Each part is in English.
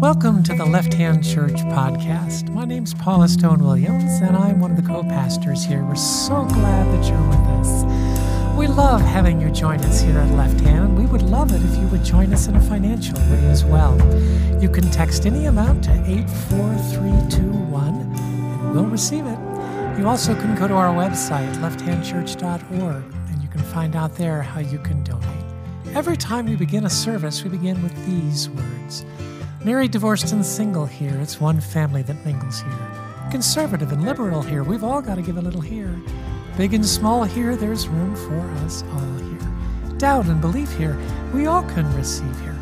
Welcome to the Left Hand Church podcast. My name's Paula Stone Williams, and I'm one of the co pastors here. We're so glad that you're with us. We love having you join us here at Left Hand. We would love it if you would join us in a financial way as well. You can text any amount to 84321 and we'll receive it. You also can go to our website, lefthandchurch.org, and you can find out there how you can donate. Every time we begin a service, we begin with these words Married, divorced, and single here, it's one family that mingles here. Conservative and liberal here, we've all got to give a little here. Big and small here, there's room for us all here. Doubt and belief here, we all can receive here.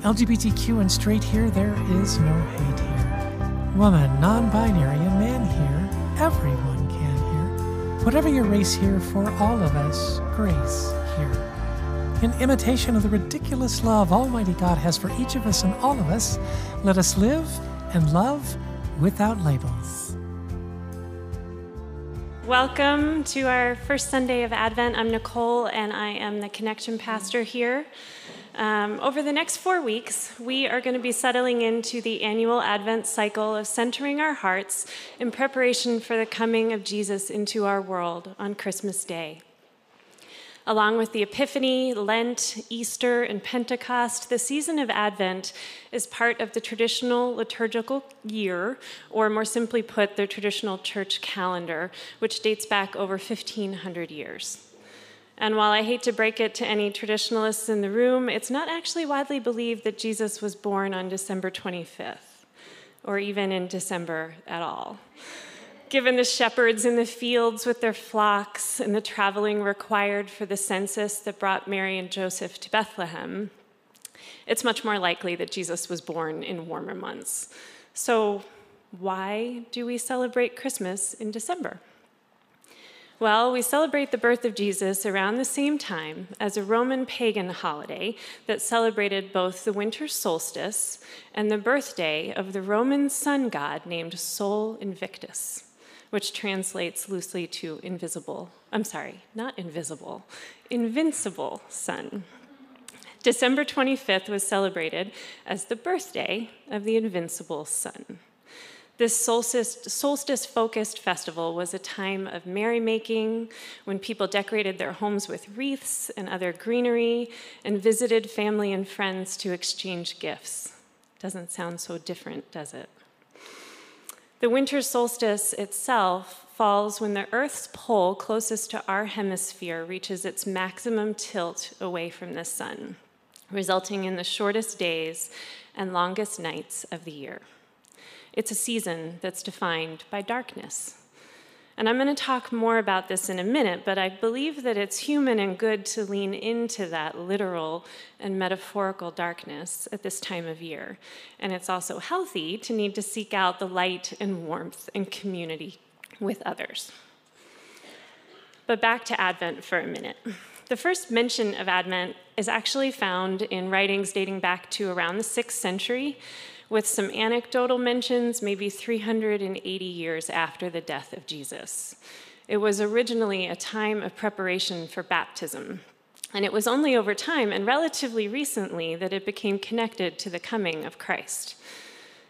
LGBTQ and straight here, there is no hate here. Woman, non binary, and man here, everyone can here. Whatever your race here, for all of us, grace here in imitation of the ridiculous love Almighty God has for each of us and all of us, let us live and love without labels. Welcome to our first Sunday of Advent. I'm Nicole, and I am the connection pastor here. Um, over the next four weeks, we are going to be settling into the annual Advent cycle of centering our hearts in preparation for the coming of Jesus into our world on Christmas Day. Along with the Epiphany, Lent, Easter, and Pentecost, the season of Advent is part of the traditional liturgical year, or more simply put, the traditional church calendar, which dates back over 1,500 years. And while I hate to break it to any traditionalists in the room, it's not actually widely believed that Jesus was born on December 25th, or even in December at all given the shepherds in the fields with their flocks and the traveling required for the census that brought Mary and Joseph to Bethlehem, it's much more likely that Jesus was born in warmer months. So, why do we celebrate Christmas in December? Well, we celebrate the birth of Jesus around the same time as a Roman pagan holiday that celebrated both the winter solstice and the birthday of the Roman sun god named Sol Invictus which translates loosely to invisible. I'm sorry, not invisible, invincible sun. December 25th was celebrated as the birthday of the invincible sun. This solstice focused festival was a time of merrymaking when people decorated their homes with wreaths and other greenery and visited family and friends to exchange gifts. Doesn't sound so different, does it? The winter solstice itself falls when the Earth's pole closest to our hemisphere reaches its maximum tilt away from the sun, resulting in the shortest days and longest nights of the year. It's a season that's defined by darkness. And I'm going to talk more about this in a minute, but I believe that it's human and good to lean into that literal and metaphorical darkness at this time of year. And it's also healthy to need to seek out the light and warmth and community with others. But back to Advent for a minute. The first mention of Advent is actually found in writings dating back to around the 6th century with some anecdotal mentions maybe 380 years after the death of Jesus. It was originally a time of preparation for baptism. And it was only over time and relatively recently that it became connected to the coming of Christ.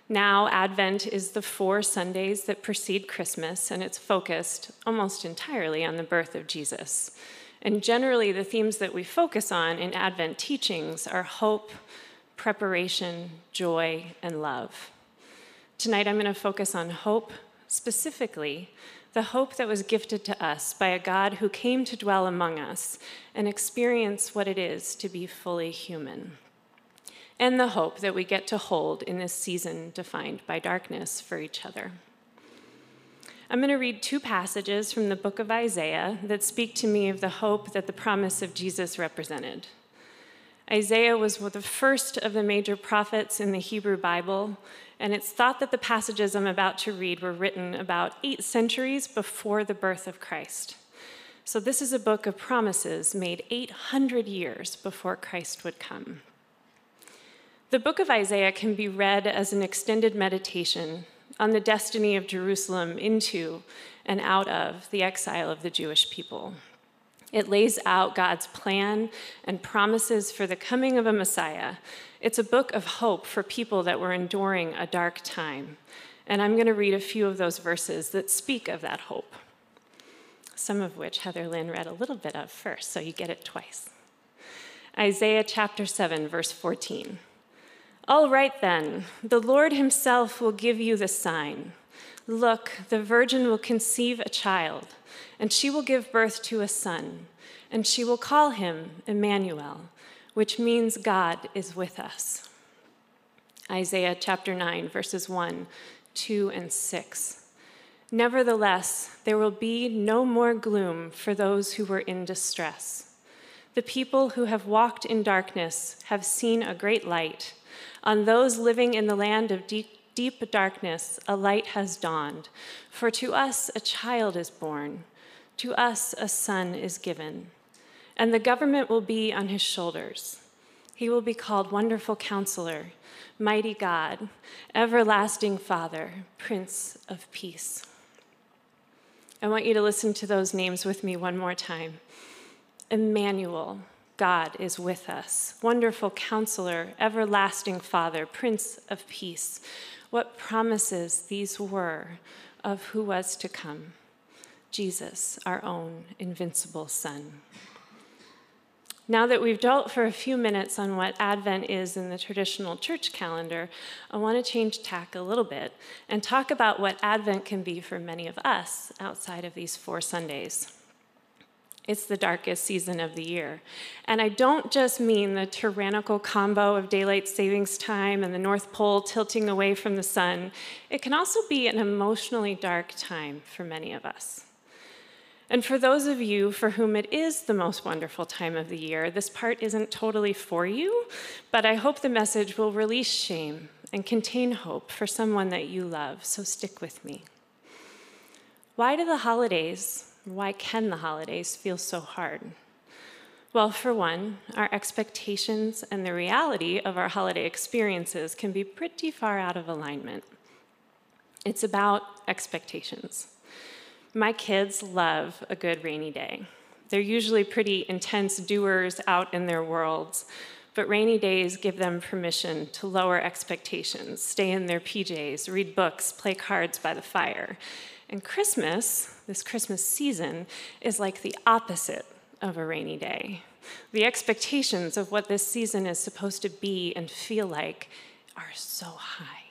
Now, Advent is the four Sundays that precede Christmas, and it's focused almost entirely on the birth of Jesus. And generally, the themes that we focus on in Advent teachings are hope, preparation, joy, and love. Tonight I'm going to focus on hope, specifically the hope that was gifted to us by a God who came to dwell among us and experience what it is to be fully human. And the hope that we get to hold in this season defined by darkness for each other. I'm going to read two passages from the book of Isaiah that speak to me of the hope that the promise of Jesus represented. Isaiah was the first of the major prophets in the Hebrew Bible, and it's thought that the passages I'm about to read were written about eight centuries before the birth of Christ. So, this is a book of promises made 800 years before Christ would come. The book of Isaiah can be read as an extended meditation on the destiny of Jerusalem into and out of the exile of the Jewish people. It lays out God's plan and promises for the coming of a Messiah. It's a book of hope for people that were enduring a dark time. And I'm going to read a few of those verses that speak of that hope, some of which Heather Lynn read a little bit of first, so you get it twice. Isaiah chapter 7, verse 14. All right then, the Lord himself will give you the sign. Look, the virgin will conceive a child, and she will give birth to a son, and she will call him Emmanuel, which means God is with us. Isaiah chapter 9, verses 1, 2, and 6. Nevertheless, there will be no more gloom for those who were in distress. The people who have walked in darkness have seen a great light. On those living in the land of deep, deep darkness, a light has dawned. For to us a child is born, to us a son is given, and the government will be on his shoulders. He will be called Wonderful Counselor, Mighty God, Everlasting Father, Prince of Peace. I want you to listen to those names with me one more time. Emmanuel, God is with us. Wonderful counselor, everlasting Father, Prince of Peace. What promises these were of who was to come Jesus, our own invincible Son. Now that we've dwelt for a few minutes on what Advent is in the traditional church calendar, I want to change tack a little bit and talk about what Advent can be for many of us outside of these four Sundays. It's the darkest season of the year. And I don't just mean the tyrannical combo of daylight savings time and the North Pole tilting away from the sun. It can also be an emotionally dark time for many of us. And for those of you for whom it is the most wonderful time of the year, this part isn't totally for you, but I hope the message will release shame and contain hope for someone that you love, so stick with me. Why do the holidays why can the holidays feel so hard? Well, for one, our expectations and the reality of our holiday experiences can be pretty far out of alignment. It's about expectations. My kids love a good rainy day. They're usually pretty intense doers out in their worlds, but rainy days give them permission to lower expectations, stay in their PJs, read books, play cards by the fire. And Christmas, this Christmas season, is like the opposite of a rainy day. The expectations of what this season is supposed to be and feel like are so high.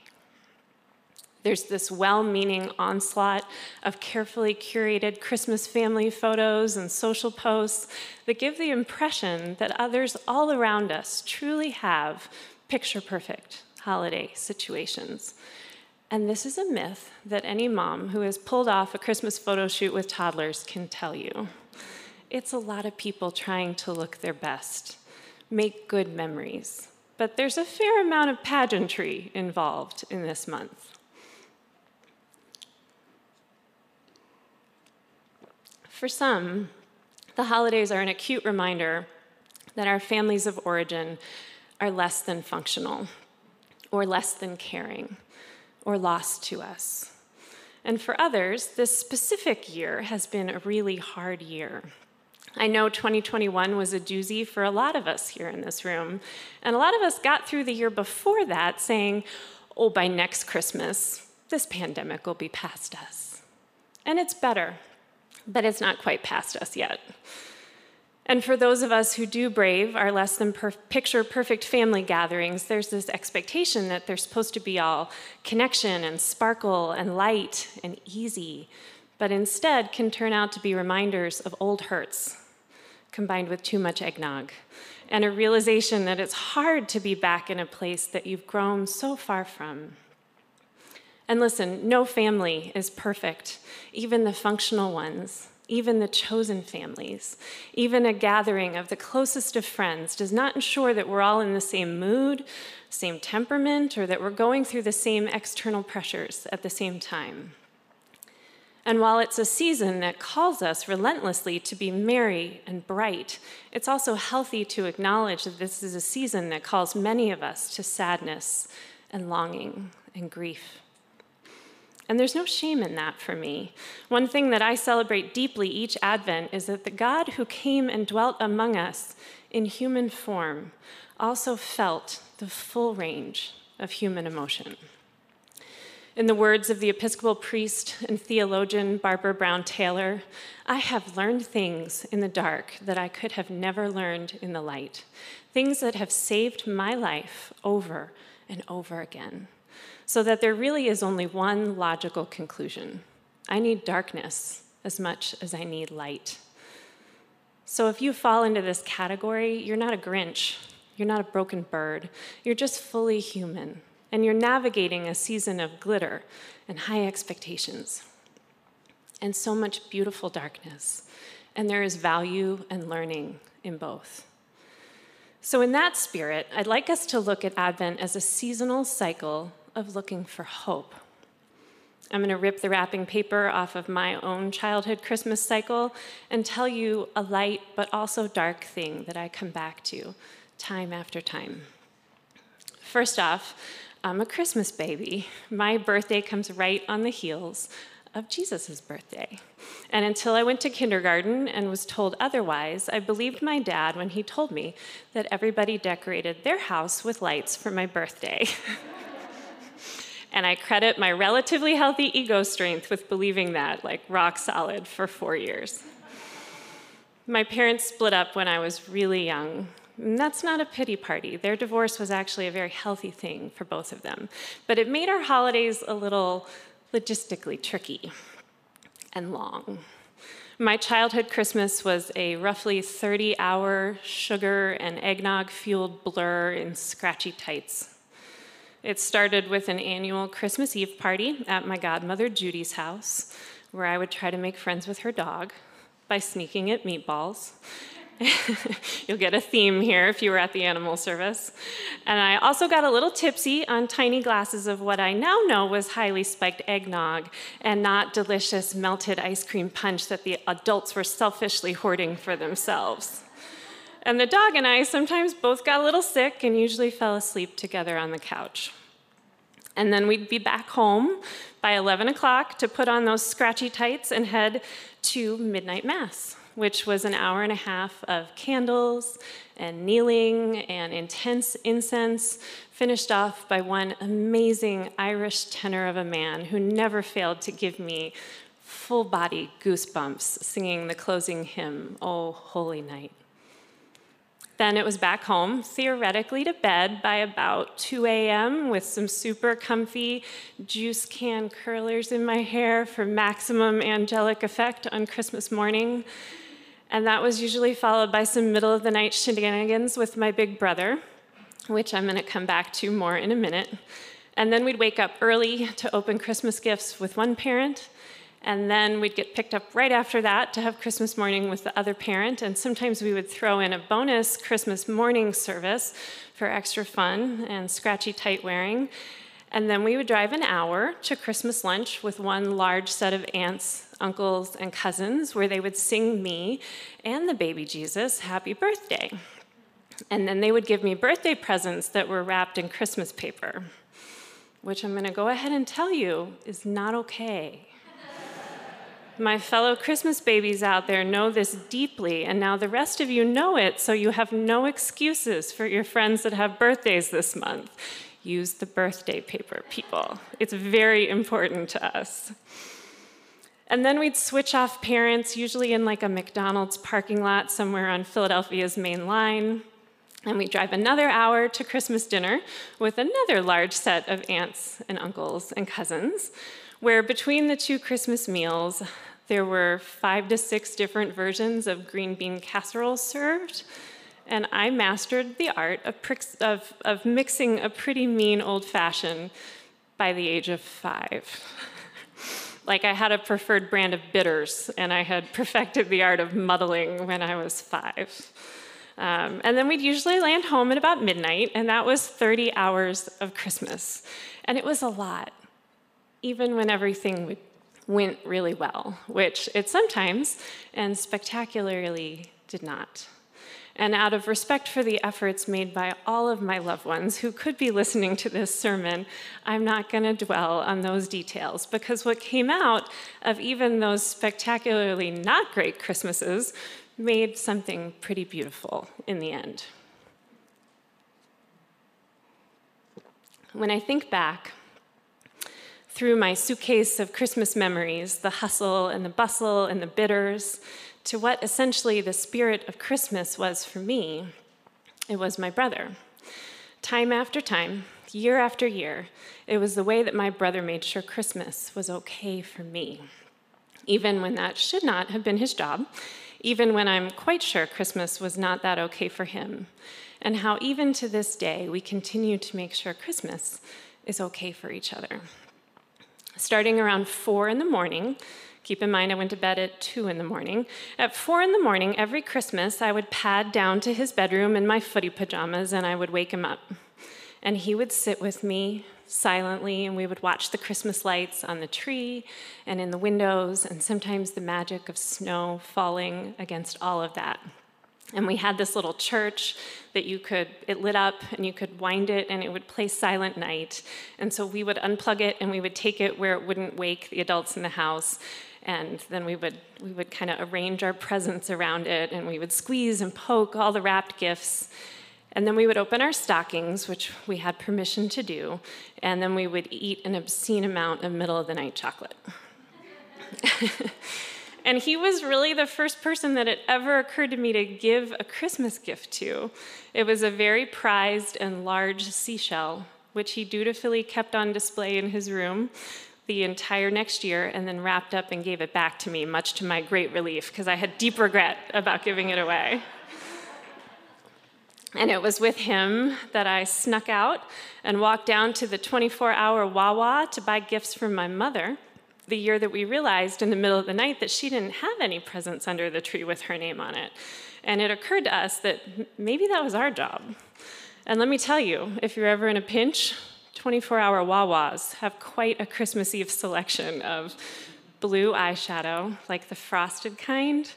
There's this well meaning onslaught of carefully curated Christmas family photos and social posts that give the impression that others all around us truly have picture perfect holiday situations. And this is a myth that any mom who has pulled off a Christmas photo shoot with toddlers can tell you. It's a lot of people trying to look their best, make good memories. But there's a fair amount of pageantry involved in this month. For some, the holidays are an acute reminder that our families of origin are less than functional or less than caring or lost to us. And for others, this specific year has been a really hard year. I know 2021 was a doozy for a lot of us here in this room. And a lot of us got through the year before that saying, oh, by next Christmas, this pandemic will be past us. And it's better, but it's not quite past us yet. And for those of us who do brave our less than per- picture perfect family gatherings, there's this expectation that they're supposed to be all connection and sparkle and light and easy, but instead can turn out to be reminders of old hurts combined with too much eggnog and a realization that it's hard to be back in a place that you've grown so far from. And listen, no family is perfect, even the functional ones even the chosen families, even a gathering of the closest of friends, does not ensure that we're all in the same mood, same temperament, or that we're going through the same external pressures at the same time. And while it's a season that calls us relentlessly to be merry and bright, it's also healthy to acknowledge that this is a season that calls many of us to sadness and longing and grief. And there's no shame in that for me. One thing that I celebrate deeply each Advent is that the God who came and dwelt among us in human form also felt the full range of human emotion. In the words of the Episcopal priest and theologian Barbara Brown Taylor, I have learned things in the dark that I could have never learned in the light, things that have saved my life over and over again so that there really is only one logical conclusion I need darkness as much as I need light. So if you fall into this category, you're not a Grinch, you're not a broken bird, you're just fully human, and you're navigating a season of glitter and high expectations. And so much beautiful darkness. And there is value and learning in both. So, in that spirit, I'd like us to look at Advent as a seasonal cycle of looking for hope. I'm going to rip the wrapping paper off of my own childhood Christmas cycle and tell you a light but also dark thing that I come back to time after time. First off, I'm a Christmas baby. My birthday comes right on the heels of Jesus' birthday. And until I went to kindergarten and was told otherwise, I believed my dad when he told me that everybody decorated their house with lights for my birthday. And I credit my relatively healthy ego strength with believing that, like rock solid, for four years. My parents split up when I was really young. And that's not a pity party. Their divorce was actually a very healthy thing for both of them. But it made our holidays a little logistically tricky and long. My childhood Christmas was a roughly 30 hour sugar and eggnog fueled blur in scratchy tights. It started with an annual Christmas Eve party at my godmother Judy's house, where I would try to make friends with her dog by sneaking at meatballs. You'll get a theme here if you were at the animal service. And I also got a little tipsy on tiny glasses of what I now know was highly spiked eggnog and not delicious melted ice cream punch that the adults were selfishly hoarding for themselves. And the dog and I sometimes both got a little sick and usually fell asleep together on the couch. And then we'd be back home by 11 o'clock to put on those scratchy tights and head to midnight mass, which was an hour and a half of candles and kneeling and intense incense, finished off by one amazing Irish tenor of a man who never failed to give me full body goosebumps singing the closing hymn, Oh Holy Night. Then it was back home, theoretically to bed by about 2 a.m. with some super comfy juice can curlers in my hair for maximum angelic effect on Christmas morning. And that was usually followed by some middle of the night shenanigans with my big brother, which I'm going to come back to more in a minute. And then we'd wake up early to open Christmas gifts with one parent and then we'd get picked up right after that to have Christmas morning with the other parent. And sometimes we would throw in a bonus Christmas morning service for extra fun and scratchy tight wearing. And then we would drive an hour to Christmas lunch with one large set of aunts, uncles, and cousins where they would sing me and the baby Jesus happy birthday. And then they would give me birthday presents that were wrapped in Christmas paper, which I'm going to go ahead and tell you is not okay. My fellow Christmas babies out there know this deeply, and now the rest of you know it, so you have no excuses for your friends that have birthdays this month. Use the birthday paper, people. It's very important to us. And then we'd switch off parents, usually in like a McDonald's parking lot somewhere on Philadelphia's main line. And we drive another hour to Christmas dinner with another large set of aunts and uncles and cousins, where between the two Christmas meals, there were five to six different versions of green bean casserole served, and I mastered the art of, of, of mixing a pretty mean old fashioned by the age of five. like I had a preferred brand of bitters, and I had perfected the art of muddling when I was five. Um, and then we'd usually land home at about midnight, and that was 30 hours of Christmas. And it was a lot, even when everything would went really well, which it sometimes and spectacularly did not. And out of respect for the efforts made by all of my loved ones who could be listening to this sermon, I'm not going to dwell on those details because what came out of even those spectacularly not great Christmases made something pretty beautiful in the end. When I think back through my suitcase of Christmas memories, the hustle and the bustle and the bitters, to what essentially the spirit of Christmas was for me, it was my brother. Time after time, year after year, it was the way that my brother made sure Christmas was okay for me. Even when that should not have been his job, even when I'm quite sure Christmas was not that okay for him, and how even to this day we continue to make sure Christmas is okay for each other. Starting around four in the morning, Keep in mind, I went to bed at 2 in the morning. At 4 in the morning, every Christmas, I would pad down to his bedroom in my footy pajamas and I would wake him up. And he would sit with me silently, and we would watch the Christmas lights on the tree and in the windows, and sometimes the magic of snow falling against all of that. And we had this little church that you could, it lit up and you could wind it and it would play Silent Night. And so we would unplug it and we would take it where it wouldn't wake the adults in the house. And then we would we would kind of arrange our presents around it and we would squeeze and poke all the wrapped gifts. And then we would open our stockings which we had permission to do. And then we would eat an obscene amount of middle of the night chocolate and he was really the first person that it ever occurred to me to give a christmas gift to it was a very prized and large seashell which he dutifully kept on display in his room the entire next year and then wrapped up and gave it back to me, much to my great relief, because I had deep regret about giving it away. And it was with him that I snuck out and walked down to the 24 hour Wawa to buy gifts for my mother the year that we realized in the middle of the night that she didn't have any presents under the tree with her name on it. And it occurred to us that maybe that was our job. And let me tell you, if you're ever in a pinch, 24 hour Wawas have quite a Christmas Eve selection of blue eyeshadow, like the frosted kind,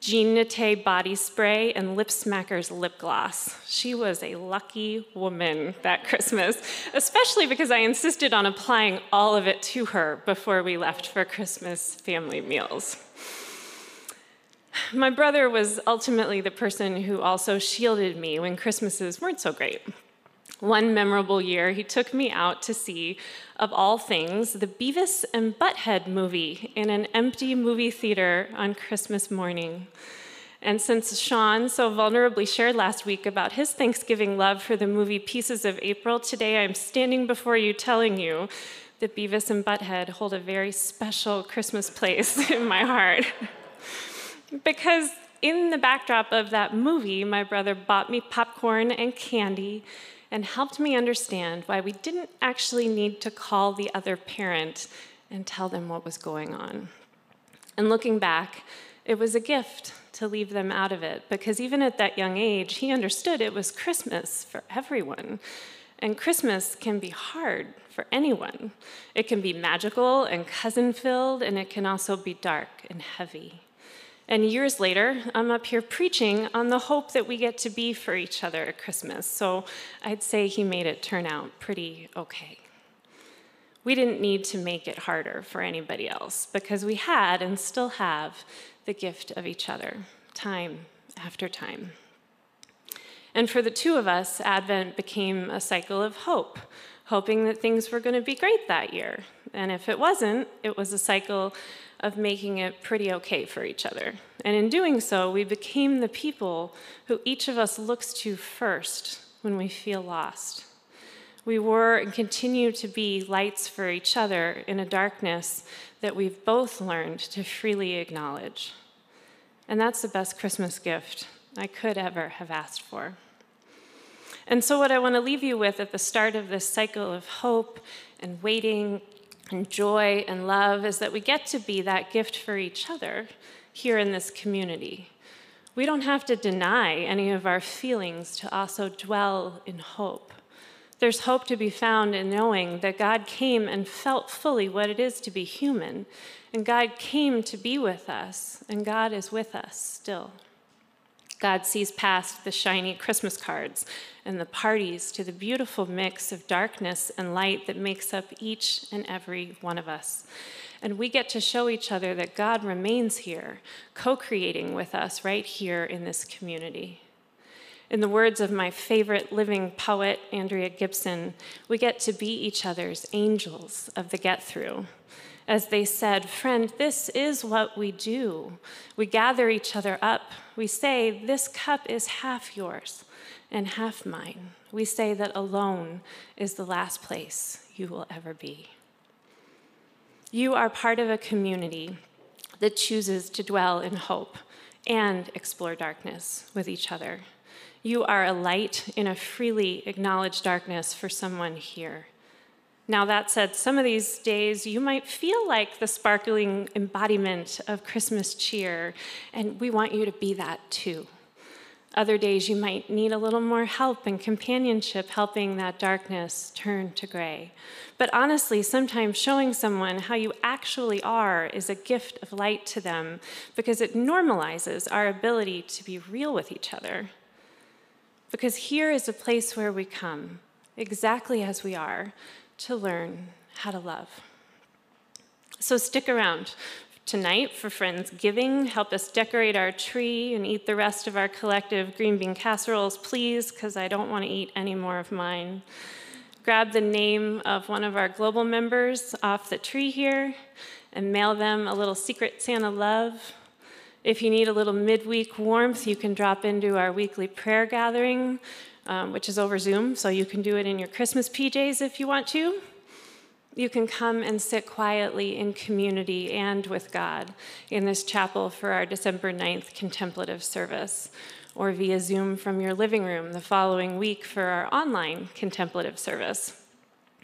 Jean Naté body spray, and Lip Smackers lip gloss. She was a lucky woman that Christmas, especially because I insisted on applying all of it to her before we left for Christmas family meals. My brother was ultimately the person who also shielded me when Christmases weren't so great. One memorable year, he took me out to see, of all things, the Beavis and Butthead movie in an empty movie theater on Christmas morning. And since Sean so vulnerably shared last week about his Thanksgiving love for the movie Pieces of April, today I'm standing before you telling you that Beavis and Butthead hold a very special Christmas place in my heart. because in the backdrop of that movie, my brother bought me popcorn and candy and helped me understand why we didn't actually need to call the other parent and tell them what was going on. And looking back, it was a gift to leave them out of it because even at that young age, he understood it was Christmas for everyone. And Christmas can be hard for anyone. It can be magical and cousin filled, and it can also be dark and heavy. And years later, I'm up here preaching on the hope that we get to be for each other at Christmas. So I'd say he made it turn out pretty okay. We didn't need to make it harder for anybody else because we had and still have the gift of each other, time after time. And for the two of us, Advent became a cycle of hope, hoping that things were going to be great that year. And if it wasn't, it was a cycle of making it pretty okay for each other. And in doing so, we became the people who each of us looks to first when we feel lost. We were and continue to be lights for each other in a darkness that we've both learned to freely acknowledge. And that's the best Christmas gift I could ever have asked for. And so, what I want to leave you with at the start of this cycle of hope and waiting and joy and love is that we get to be that gift for each other here in this community. We don't have to deny any of our feelings to also dwell in hope. There's hope to be found in knowing that God came and felt fully what it is to be human, and God came to be with us, and God is with us still. God sees past the shiny Christmas cards and the parties to the beautiful mix of darkness and light that makes up each and every one of us. And we get to show each other that God remains here, co creating with us right here in this community. In the words of my favorite living poet, Andrea Gibson, we get to be each other's angels of the get through as they said, Friend, this is what we do. We gather each other up. We say, This cup is half yours and half mine. We say that alone is the last place you will ever be. You are part of a community that chooses to dwell in hope and explore darkness with each other. You are a light in a freely acknowledged darkness for someone here. Now, that said, some of these days you might feel like the sparkling embodiment of Christmas cheer, and we want you to be that too. Other days you might need a little more help and companionship, helping that darkness turn to gray. But honestly, sometimes showing someone how you actually are is a gift of light to them because it normalizes our ability to be real with each other. Because here is a place where we come, exactly as we are, to learn how to love. So stick around tonight for Friendsgiving. Help us decorate our tree and eat the rest of our collective green bean casseroles, please, because I don't want to eat any more of mine. Grab the name of one of our global members off the tree here and mail them a little secret Santa love. If you need a little midweek warmth, you can drop into our weekly prayer gathering um, which is over Zoom, so you can do it in your Christmas PJs if you want to. You can come and sit quietly in community and with God in this chapel for our December 9th contemplative service, or via Zoom from your living room the following week for our online contemplative service.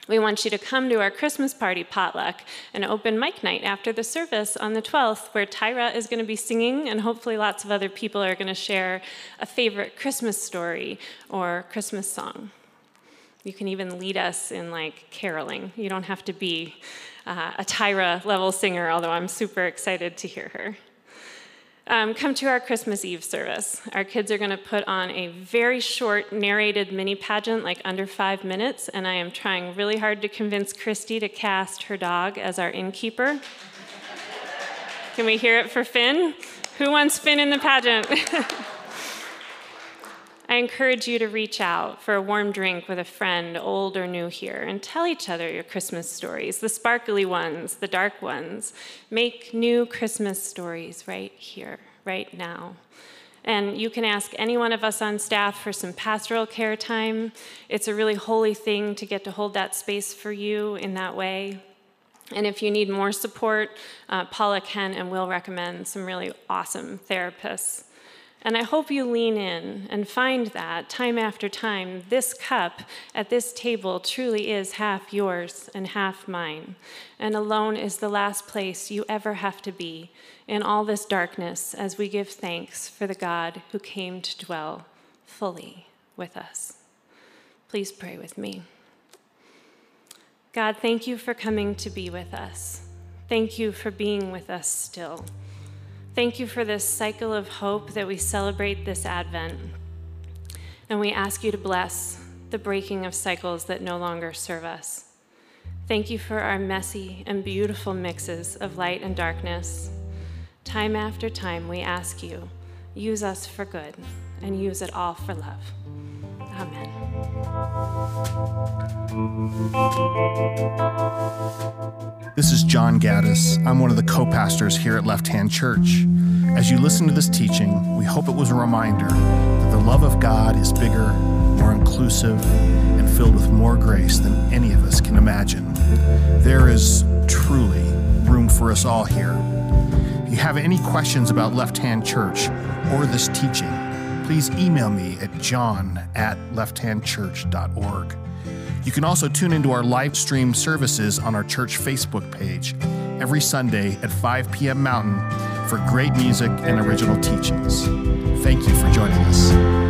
We want you to come to our Christmas party potluck and open mic night after the service on the 12th, where Tyra is going to be singing, and hopefully lots of other people are going to share a favorite Christmas story or Christmas song. You can even lead us in like caroling. You don't have to be uh, a Tyra level singer, although I'm super excited to hear her. Um, come to our Christmas Eve service. Our kids are going to put on a very short narrated mini pageant, like under five minutes, and I am trying really hard to convince Christy to cast her dog as our innkeeper. Can we hear it for Finn? Who wants Finn in the pageant? I encourage you to reach out for a warm drink with a friend, old or new here, and tell each other your Christmas stories the sparkly ones, the dark ones. Make new Christmas stories right here, right now. And you can ask any one of us on staff for some pastoral care time. It's a really holy thing to get to hold that space for you in that way. And if you need more support, uh, Paula can and will recommend some really awesome therapists. And I hope you lean in and find that time after time, this cup at this table truly is half yours and half mine. And alone is the last place you ever have to be in all this darkness as we give thanks for the God who came to dwell fully with us. Please pray with me. God, thank you for coming to be with us. Thank you for being with us still. Thank you for this cycle of hope that we celebrate this Advent. And we ask you to bless the breaking of cycles that no longer serve us. Thank you for our messy and beautiful mixes of light and darkness. Time after time, we ask you, use us for good and use it all for love. Amen. This is John Gaddis. I'm one of the co pastors here at Left Hand Church. As you listen to this teaching, we hope it was a reminder that the love of God is bigger, more inclusive, and filled with more grace than any of us can imagine. There is truly room for us all here. If you have any questions about Left Hand Church or this teaching, please email me at john at lefthandchurch.org. You can also tune into our live stream services on our church Facebook page every Sunday at 5 p.m. Mountain for great music and original teachings. Thank you for joining us.